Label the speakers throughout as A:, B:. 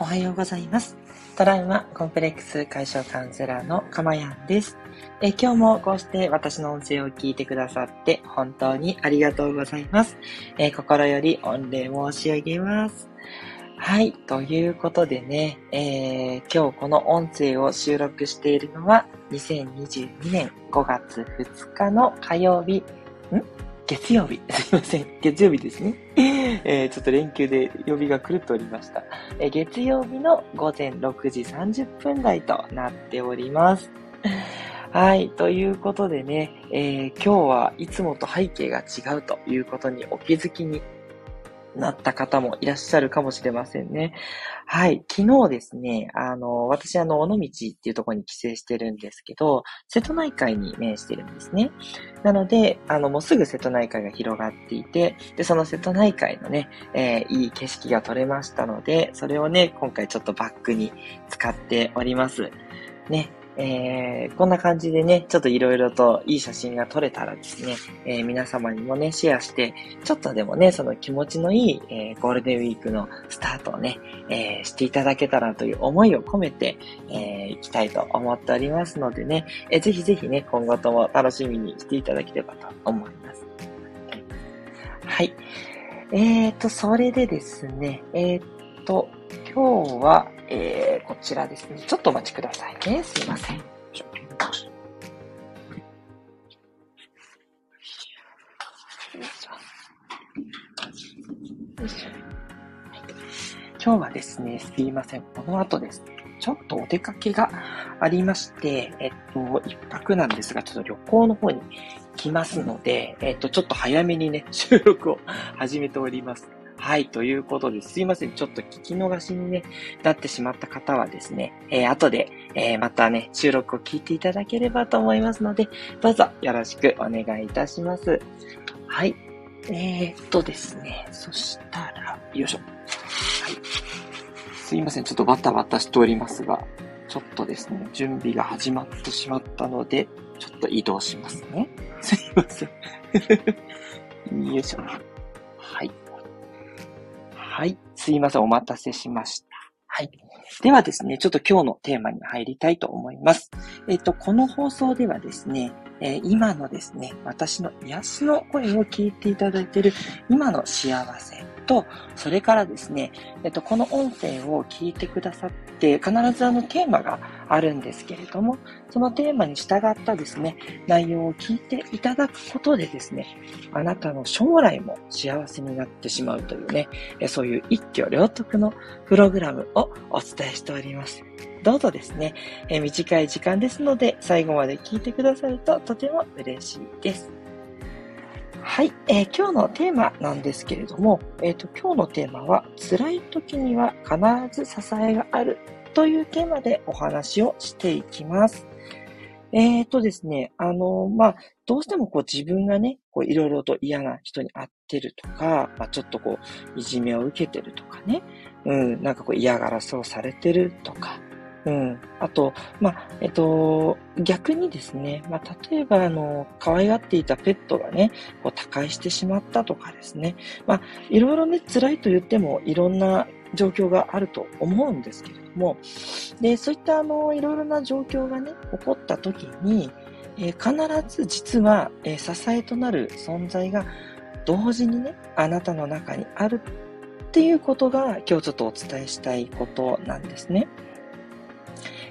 A: おはようございます。トラウマコンプレックス解消カウンセラーのかまやんです。え今日もこうして私の音声を聞いてくださって本当にありがとうございます。え心より御礼申し上げます。はい。ということでね、えー、今日この音声を収録しているのは2022年5月2日の火曜日、ん？月曜日。すいません。月曜日ですね。えー、ちょっと連休で曜日が狂っておりました。えー、月曜日の午前6時30分台となっております。はい。ということでね、えー、今日はいつもと背景が違うということにお気づきになった方もいらっしゃるかもしれませんね。はい。昨日ですね、あの、私、あの、尾道っていうところに帰省してるんですけど、瀬戸内海に面してるんですね。なので、あの、もうすぐ瀬戸内海が広がっていて、で、その瀬戸内海のね、えー、いい景色が撮れましたので、それをね、今回ちょっとバックに使っております。ね、えー、こんな感じでね、ちょっといろいろといい写真が撮れたらですね、えー、皆様にもね、シェアして、ちょっとでもね、その気持ちのいい、えー、ゴールデンウィークのスタートをね、え、していただけたらという思いを込めて、えー、いきたいと思っておりますのでね、えー、ぜひぜひね、今後とも楽しみにしていただければと思います。はい。えーと、それでですね、えーと、今日は、えー、こちらですね。ちょっとお待ちくださいね。すいません。今日はですね、すいません。この後ですね、ちょっとお出かけがありまして、えっと、一泊なんですが、ちょっと旅行の方に来ますので、えっと、ちょっと早めにね、収録を始めております。はい、ということですいません。ちょっと聞き逃しに、ね、なってしまった方はですね、えー、後で、えー、またね、収録を聞いていただければと思いますので、どうぞよろしくお願いいたします。はい。えー、っとですね、そしたら、よいしょ。はい。すいません。ちょっとバタバタしておりますが、ちょっとですね、準備が始まってしまったので、ちょっと移動しますね。すいません。よいしょ。はい。はい。すいません。お待たせしました。はい。ではですね、ちょっと今日のテーマに入りたいと思います。えっ、と、この放送ではですね、えー、今のですね、私の癒しの声を聞いていただいている今の幸せと、それからですね、えっと、この音声を聞いてくださって、必ずあのテーマがあるんですけれども、そのテーマに従ったですね、内容を聞いていただくことでですね、あなたの将来も幸せになってしまうというね、そういう一挙両得のプログラムをお伝えしております。どうぞですね、え短い時間ですので、最後まで聞いてくださるととても嬉しいです。はい、えー、今日のテーマなんですけれども、え、ー、と、今日のテーマは、辛い時には必ず支えがあるというテーマでお話をしていきます。えっ、ー、とですね、あの、まあ、どうしてもこう自分がね、こういろいろと嫌な人に会ってるとか、まあ、ちょっとこう、いじめを受けてるとかね、うん、なんかこう嫌がらせをされてるとか、うん。あと、まあ、えっと、逆にですね、まあ、例えば、あの、可愛がっていたペットがね、こう、他界してしまったとかですね、まあ、いろいろね、辛いと言っても、いろんな状況があると思うんですけれども、で、そういった、あの、いろいろな状況がね、起こった時に、えー、必ず実は、えー、支えとなる存在が同時にね、あなたの中にあるっていうことが今日ちょっとお伝えしたいことなんですね。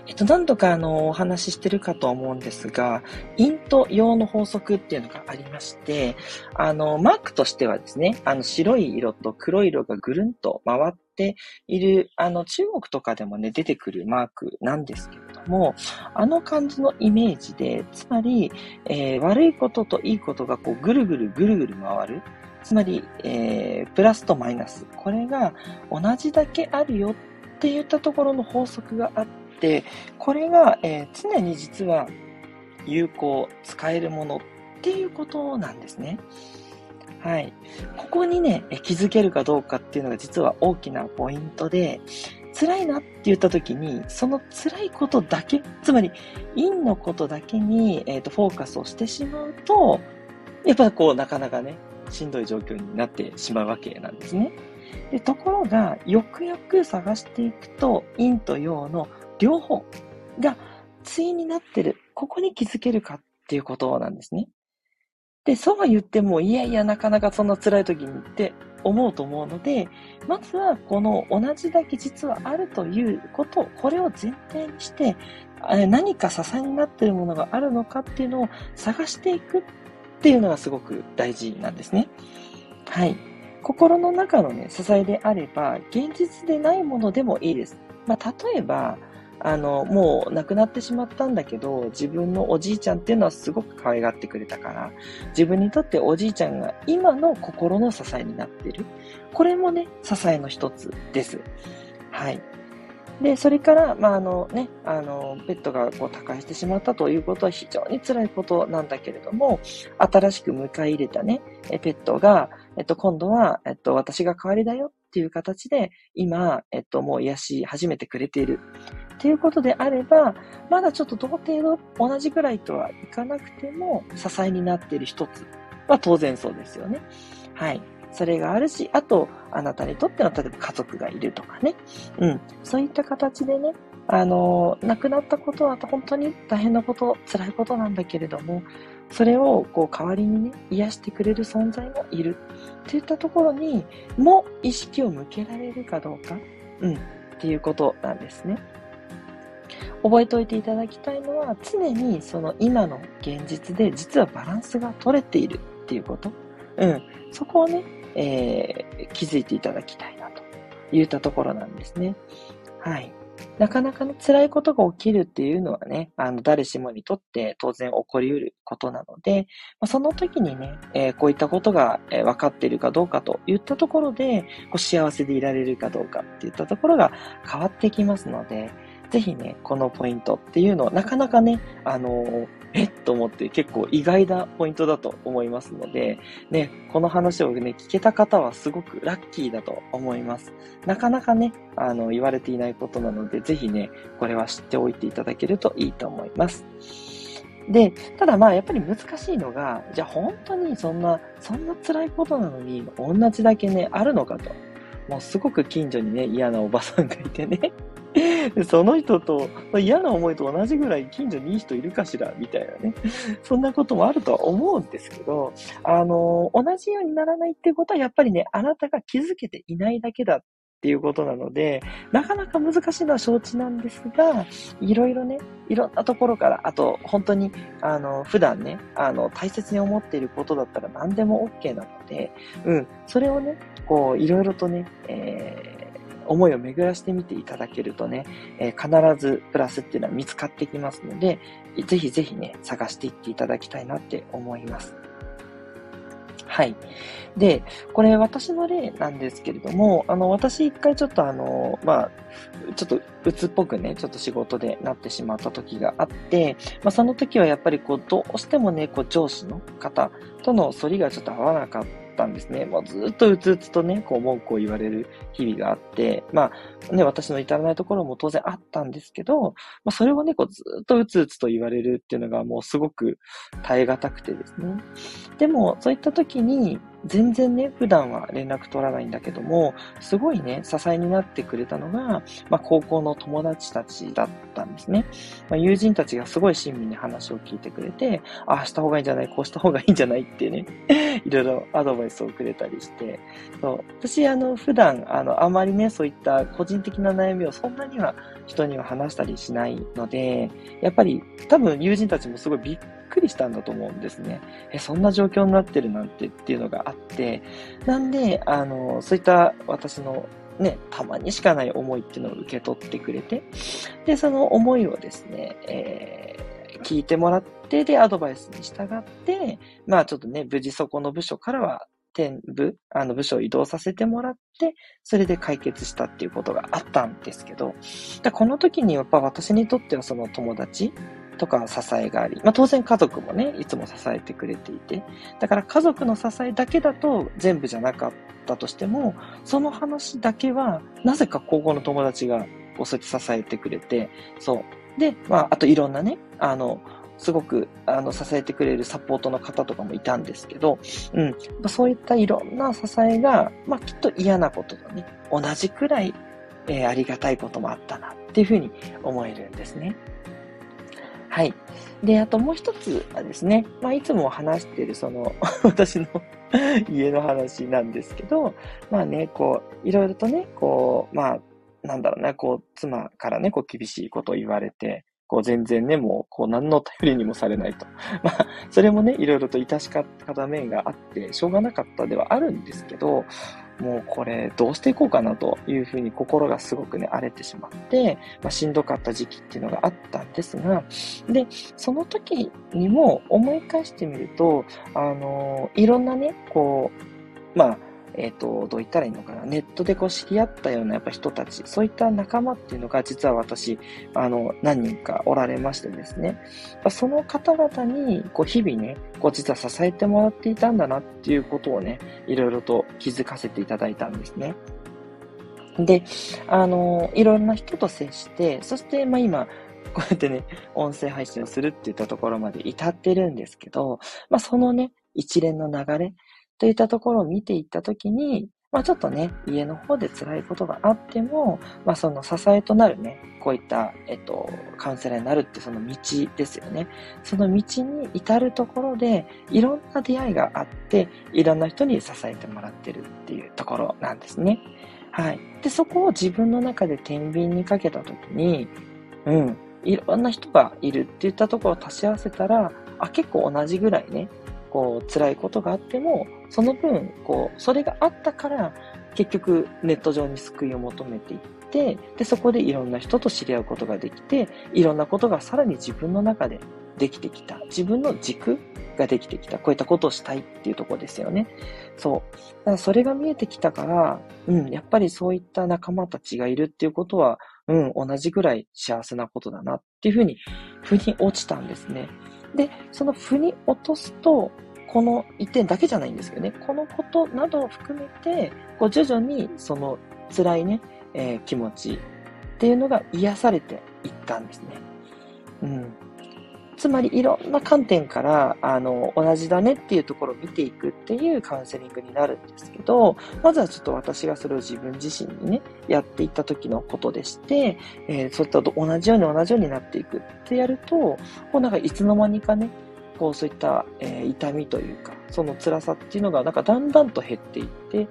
A: えっと、何度かあの、お話ししてるかと思うんですが、イント用の法則っていうのがありまして、あの、マークとしてはですね、あの、白い色と黒い色がぐるんと回っている、あの、中国とかでもね、出てくるマークなんですけれども、あの感じのイメージで、つまり、えー、悪いことといいことがこう、ぐるぐるぐるぐる回る。つまり、えー、プラスとマイナス。これが同じだけあるよって言ったところの法則があって、て、これが、えー、常に実は有効、使えるものっていうことなんですね。はい。ここにね、気づけるかどうかっていうのが実は大きなポイントで、辛いなって言った時に、その辛いことだけ、つまり、陰のことだけに、えーと、フォーカスをしてしまうと、やっぱりこう、なかなかね、しんどい状況になってしまうわけなんですね。で、ところが、よくよく探していくと、陰と陽の両方が対になってる。ここに気づけるかっていうことなんですね。で、そうは言っても、いやいや、なかなかそんな辛い時にって思うと思うので、まずはこの同じだけ実はあるということ、これを前提にして、何か支えになっているものがあるのかっていうのを探していくっていうのがすごく大事なんですね。はい。心の中のね、支えであれば、現実でないものでもいいです。まあ、例えば、あの、もう亡くなってしまったんだけど、自分のおじいちゃんっていうのはすごく可愛がってくれたから、自分にとっておじいちゃんが今の心の支えになってる。これもね、支えの一つです。はい。で、それから、まあ、あのね、あの、ペットがこう他界してしまったということは非常に辛いことなんだけれども、新しく迎え入れたね、ペットが、えっと、今度は、えっと、私が代わりだよっていう形で、今、えっと、もう癒し始めてくれている。っていうことであれば、まだちょっと同程度同じぐらいとはいかなくても、支えになっている一つは当然そうですよね。はい。それがあるし、あと、あなたにとっての、例えば家族がいるとかね。うん。そういった形でね、あの、亡くなったことは本当に大変なこと、辛いことなんだけれども、それをこう代わりにね、癒してくれる存在もいる。っていったところにも意識を向けられるかどうか。うん。っていうことなんですね。覚えておいていただきたいのは、常にその今の現実で実はバランスが取れているっていうこと。うん。そこをね、えー、気づいていただきたいなと言ったところなんですね。はい。なかなかね、辛いことが起きるっていうのはね、あの、誰しもにとって当然起こりうることなので、まあ、その時にね、えー、こういったことが、えー、分かっているかどうかといったところで、こう幸せでいられるかどうかっていったところが変わってきますので、ぜひね、このポイントっていうのをなかなかね、あのー、えっ？と思って結構意外なポイントだと思いますので、ね、この話をね、聞けた方はすごくラッキーだと思います。なかなかね、あの、言われていないことなので、ぜひね、これは知っておいていただけるといいと思います。で、ただまあやっぱり難しいのが、じゃあ本当にそんな、そんな辛いことなのに同じだけね、あるのかと。もうすごく近所にね、嫌なおばさんがいてね。その人と、嫌な思いと同じぐらい近所にいい人いるかしらみたいなね。そんなこともあるとは思うんですけど、あの、同じようにならないってことはやっぱりね、あなたが気づけていないだけだっていうことなので、なかなか難しいのは承知なんですが、いろいろね、いろんなところから、あと、本当に、あの、普段ね、あの、大切に思っていることだったら何でも OK なので、うん、それをね、こう、いろいろとね、えー思いを巡らしてみていただけるとね、えー、必ずプラスっていうのは見つかってきますので、ぜひぜひね、探していっていただきたいなって思います。はい。で、これ私の例なんですけれども、あの、私一回ちょっとあの、まあ、ちょっと鬱っぽくね、ちょっと仕事でなってしまった時があって、まあ、その時はやっぱりこう、どうしてもね、こう、上司の方との反りがちょっと合わなかったったんですね。もうずっとうつうつとね、こう文句を言われる日々があって、まあね、私の至らないところも当然あったんですけど、まあそれをね、こうずっとうつうつと言われるっていうのがもうすごく耐え難くてですね。でも、そういった時に、全然ね、普段は連絡取らないんだけども、すごいね、支えになってくれたのが、まあ、高校の友達たちだったんですね。まあ、友人たちがすごい親身に話を聞いてくれて、ああした方がいいんじゃない？こうした方がいいんじゃない？ってね、いろいろアドバイスをくれたりして、そう。私、あの、普段、あの、あまりね、そういった個人的な悩みをそんなには人には話したりしないので、やっぱり多分友人たちもすごいびっくりしたんだと思うんですね。え、そんな状況になってるなんてっていうのがあって、なんで、あの、そういった私のね、たまにしかない思いっていうのを受け取ってくれて、で、その思いをですね、えー、聞いてもらって、で、アドバイスに従って、まあちょっとね、無事そこの部署からは転部、あの部署を移動させてもらって、それで解決したっていうことがあったんですけど、この時にやっぱ私にとってはその友達とか支えがあり、まあ当然家族もね、いつも支えてくれていて、だから家族の支えだけだと全部じゃなかったとしても、その話だけは、なぜか高校の友達がこうそうやって支えてくれて、そう。で、まあ、あといろんなね、あの、すごく、あの、支えてくれるサポートの方とかもいたんですけど、うん。そういったいろんな支えが、まあ、きっと嫌なこととね、同じくらい、えー、ありがたいこともあったなっていうふうに思えるんですね。はい。で、あともう一つはですね、まあ、いつも話してるその、私の家の話なんですけど、まあね、こう、いろいろとね、こう、まあ、なんだろうな、こう、妻からね、こう、厳しいことを言われて、こう、全然ね、もう、こう、何の頼りにもされないと。まあ、それもね、いろいろと致しかった面があって、しょうがなかったではあるんですけど、もうこれどうしていこうかなというふうに心がすごくね、荒れてしまって、まあ、しんどかった時期っていうのがあったんですが、で、その時にも思い返してみると、あの、いろんなね、こう、まあ、えっ、ー、と、どう言ったらいいのかな。ネットでこう知り合ったようなやっぱ人たち、そういった仲間っていうのが実は私、あの、何人かおられましてですね。その方々に、こう日々ね、こう実は支えてもらっていたんだなっていうことをね、いろいろと気づかせていただいたんですね。で、あの、いろんな人と接して、そして、まあ今、こうやってね、音声配信をするっていったところまで至ってるんですけど、まあそのね、一連の流れ、といったところを見ていったときに、まあちょっとね、家の方で辛いことがあっても、まあその支えとなるね、こういった、えっと、カウンセラーになるってその道ですよね。その道に至るところで、いろんな出会いがあって、いろんな人に支えてもらってるっていうところなんですね。はい。で、そこを自分の中で天秤にかけたときに、うん、いろんな人がいるっていったところを足し合わせたら、あ、結構同じぐらいね、こう、辛いことがあっても、その分、こう、それがあったから、結局ネット上に救いを求めていって、で、そこでいろんな人と知り合うことができて、いろんなことがさらに自分の中でできてきた。自分の軸ができてきた。こういったことをしたいっていうとこですよね。そう。だからそれが見えてきたから、うん、やっぱりそういった仲間たちがいるっていうことは、うん、同じぐらい幸せなことだなっていうふうに、腑に落ちたんですね。で、その腑に落とすと、この一点だけじゃないんですけどね、このことなどを含めて、こう徐々にその辛いね、えー、気持ちっていうのが癒されていったんですね。うん。つまりいろんな観点から、あの、同じだねっていうところを見ていくっていうカウンセリングになるんですけど、まずはちょっと私がそれを自分自身にね、やっていった時のことでして、えー、そういったと同じように同じようになっていくってやると、こうなんかいつの間にかね、こうそういった、えー、痛みというか、その辛さっていうのがなんかだんだんと減っていって、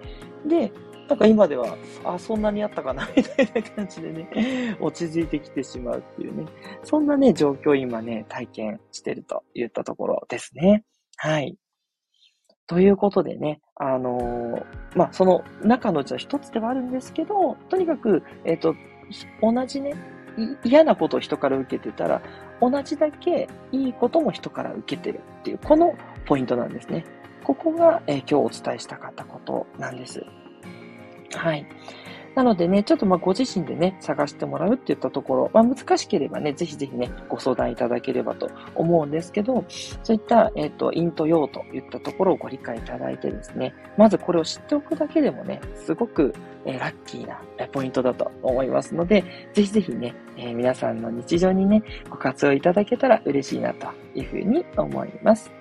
A: で、なんか今では、あ、そんなにあったかな、みたいな感じでね、落ち着いてきてしまうっていうね、そんなね、状況を今ね、体験してるといったところですね。はい。ということでね、あのー、まあ、その中のうちの一つではあるんですけど、とにかく、えっ、ー、と、同じね、嫌なことを人から受けてたら、同じだけいいことも人から受けてるっていう、このポイントなんですね。ここが、えー、今日お伝えしたかったことなんです。はい。なのでね、ちょっとまあご自身でね、探してもらうっていったところ、まあ難しければね、ぜひぜひね、ご相談いただければと思うんですけど、そういった、えっ、ー、と、陰と陽といったところをご理解いただいてですね、まずこれを知っておくだけでもね、すごく、えー、ラッキーなポイントだと思いますので、ぜひぜひね、えー、皆さんの日常にね、ご活用いただけたら嬉しいなというふうに思います。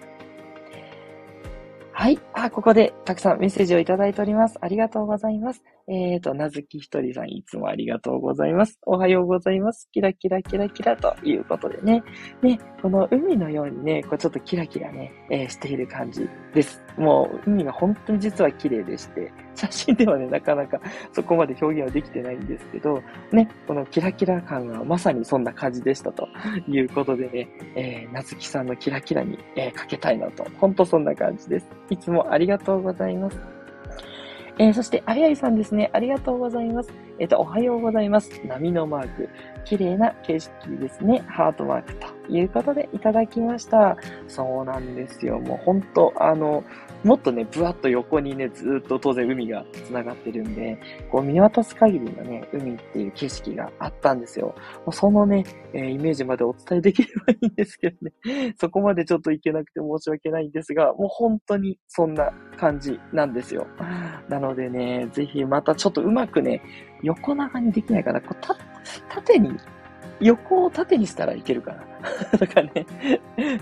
A: はい。あ、ここでたくさんメッセージをいただいております。ありがとうございます。えっ、ー、と、なずきひとりさん、いつもありがとうございます。おはようございます。キラキラキラキラということでね。ね、この海のようにね、こうちょっとキラキラね、えー、している感じです。もう、海が本当に実は綺麗でして、写真ではね、なかなか そこまで表現はできてないんですけど、ね、このキラキラ感はまさにそんな感じでしたということでね、えー、なずきさんのキラキラに、えー、かけたいなと、本当そんな感じです。いつもありがとうございます。えー、そして、あやいさんですね。ありがとうございます。えっ、ー、と、おはようございます。波のマーク。綺麗な景色ですね。ハートマークということでいただきました。そうなんですよ。もう本当あの、もっとね、ぶわっと横にね、ずっと当然海が繋がってるんで、こう見渡す限りのね、海っていう景色があったんですよ。もうそのね、えー、イメージまでお伝えできればいいんですけどね。そこまでちょっといけなくて申し訳ないんですが、もう本当にそんな感じなんですよ。なのでね、ぜひまたちょっとうまくね、横長にできないかな。こうた縦に横を縦にしたらいけるかな。だからね、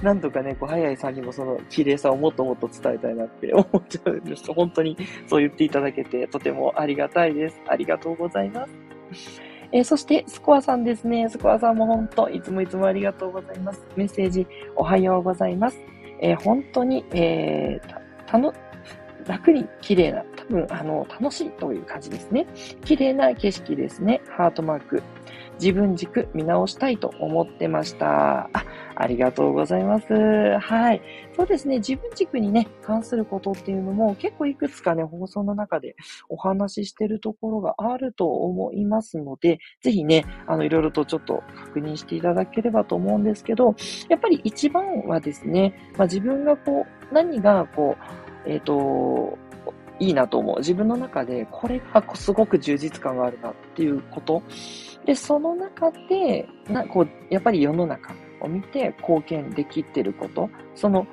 A: なんとかね、こう、早いさんにもその綺麗さをもっともっと伝えたいなって 思っちゃうんです。本当にそう言っていただけて、とてもありがたいです。ありがとうございます。えー、そして、スコアさんですね。スコアさんも本当、いつもいつもありがとうございます。メッセージ、おはようございます。えー、本当に、えー、楽に綺麗な、多分、あの、楽しいという感じですね。綺麗な景色ですね。ハートマーク。自分軸見直したいと思ってました。あ、ありがとうございます。はい。そうですね。自分軸にね、関することっていうのも結構いくつかね、放送の中でお話ししてるところがあると思いますので、ぜひね、あの、いろいろとちょっと確認していただければと思うんですけど、やっぱり一番はですね、まあ、自分がこう、何がこう、えっ、ー、と、いいなと思う。自分の中で、これがすごく充実感があるなっていうこと。で、その中で、なこう、やっぱり世の中を見て貢献できてること。その、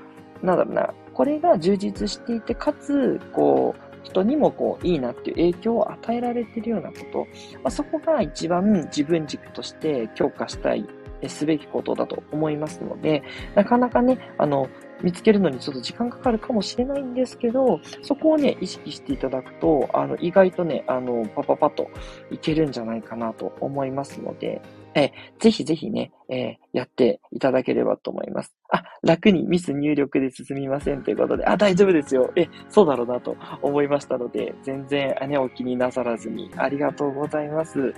A: なんだろうな、これが充実していて、かつ、こう、人にもこう、いいなっていう影響を与えられてるようなこと。まあ、そこが一番自分軸として強化したいすべきことだと思いますので、なかなかね、あの、見つけるのにちょっと時間かかるかもしれないんですけど、そこをね、意識していただくと、あの、意外とね、あの、パパパといけるんじゃないかなと思いますので、えぜひぜひね、えー、やっていただければと思います。あ、楽にミス入力で進みませんということで、あ、大丈夫ですよ。え、そうだろうなと思いましたので、全然ね、お気になさらずにありがとうございます。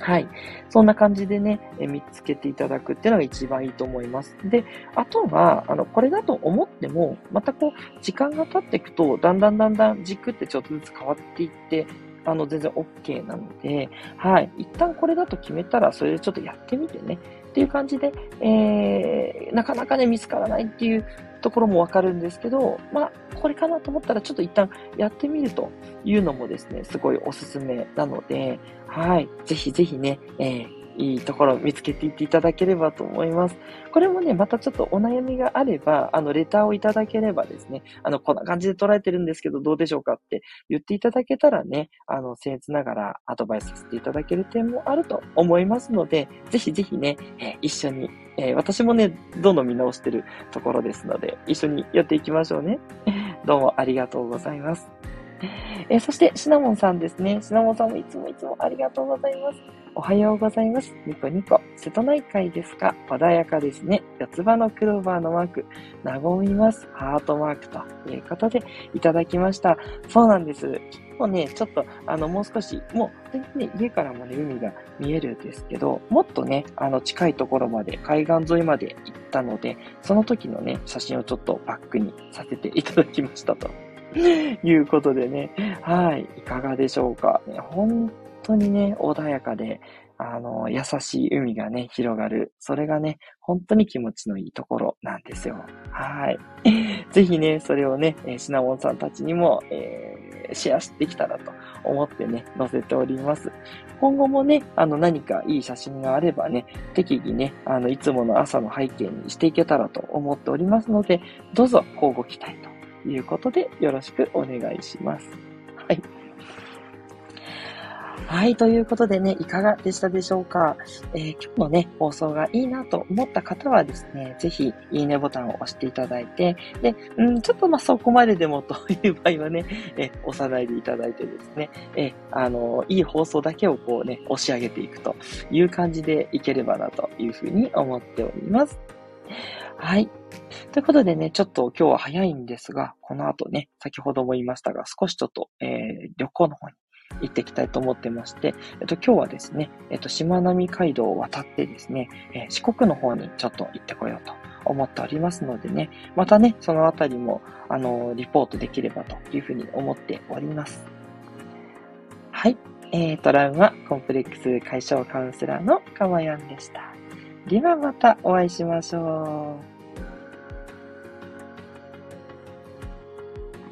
A: はい。そんな感じでね、え見つけていただくっていうのが一番いいと思います。で、あとは、あの、これだと思っても、またこう、時間が経っていくと、だんだんだんだん軸ってちょっとずつ変わっていって、あの、全然 OK なので、はい。一旦これだと決めたら、それでちょっとやってみてね。っていう感じで、えー、なかなかね、見つからないっていうところもわかるんですけど、まあ、これかなと思ったら、ちょっと一旦やってみるというのもですね、すごいおすすめなので、はい。ぜひぜひね、えーいいところを見つけていっていただければと思います。これもね、またちょっとお悩みがあれば、あの、レターをいただければですね、あの、こんな感じで捉えてるんですけど、どうでしょうかって言っていただけたらね、あの、僭越ながらアドバイスさせていただける点もあると思いますので、ぜひぜひね、えー、一緒に、えー、私もね、どんどん見直してるところですので、一緒にやっていきましょうね。どうもありがとうございます。えー、そして、シナモンさんですね。シナモンさんもいつもいつもありがとうございます。おはようございます。ニコニコ。瀬戸内海ですか？穏やかですね。四つ葉のクローバーのマーク。和みます。ハートマークということでいただきました。そうなんです。もうね、ちょっと、あの、もう少し、もう、ね、家からもね、海が見えるんですけど、もっとね、あの、近いところまで、海岸沿いまで行ったので、その時のね、写真をちょっとバックにさせていただきましたと。いうことでね。はい。いかがでしょうか？ね、本当にね、穏やかで、あの、優しい海がね、広がる。それがね、本当に気持ちのいいところなんですよ。はい。ぜひね、それをね、シナモンさんたちにも、えー、シェアしてきたらと思ってね、載せております。今後もね、あの、何かいい写真があればね、適宜ね、あの、いつもの朝の背景にしていけたらと思っておりますので、どうぞ、交互期待ということでよろしくお願いします。はい。はい。ということでね、いかがでしたでしょうか、えー、今日のね、放送がいいなと思った方はですね、ぜひ、いいねボタンを押していただいて、で、うん、ちょっとま、そこまででもという場合はね、え押さないでいただいてですね、えあの、いい放送だけをこうね、押し上げていくという感じでいければなというふうに思っております。はい。ということでね、ちょっと今日は早いんですが、この後ね、先ほども言いましたが、少しちょっと、えー、旅行の方に行っていきたいと思ってまして、えっと、今日はですね、えっと、しまなみ海道を渡ってですね、えー、四国の方にちょっと行ってこようと思っておりますのでね、またね、そのあたりも、あの、リポートできればというふうに思っております。はい。えー、トラウマコンプレックス解消カウンセラーのかまやんでした。ではまたお会いしましょう。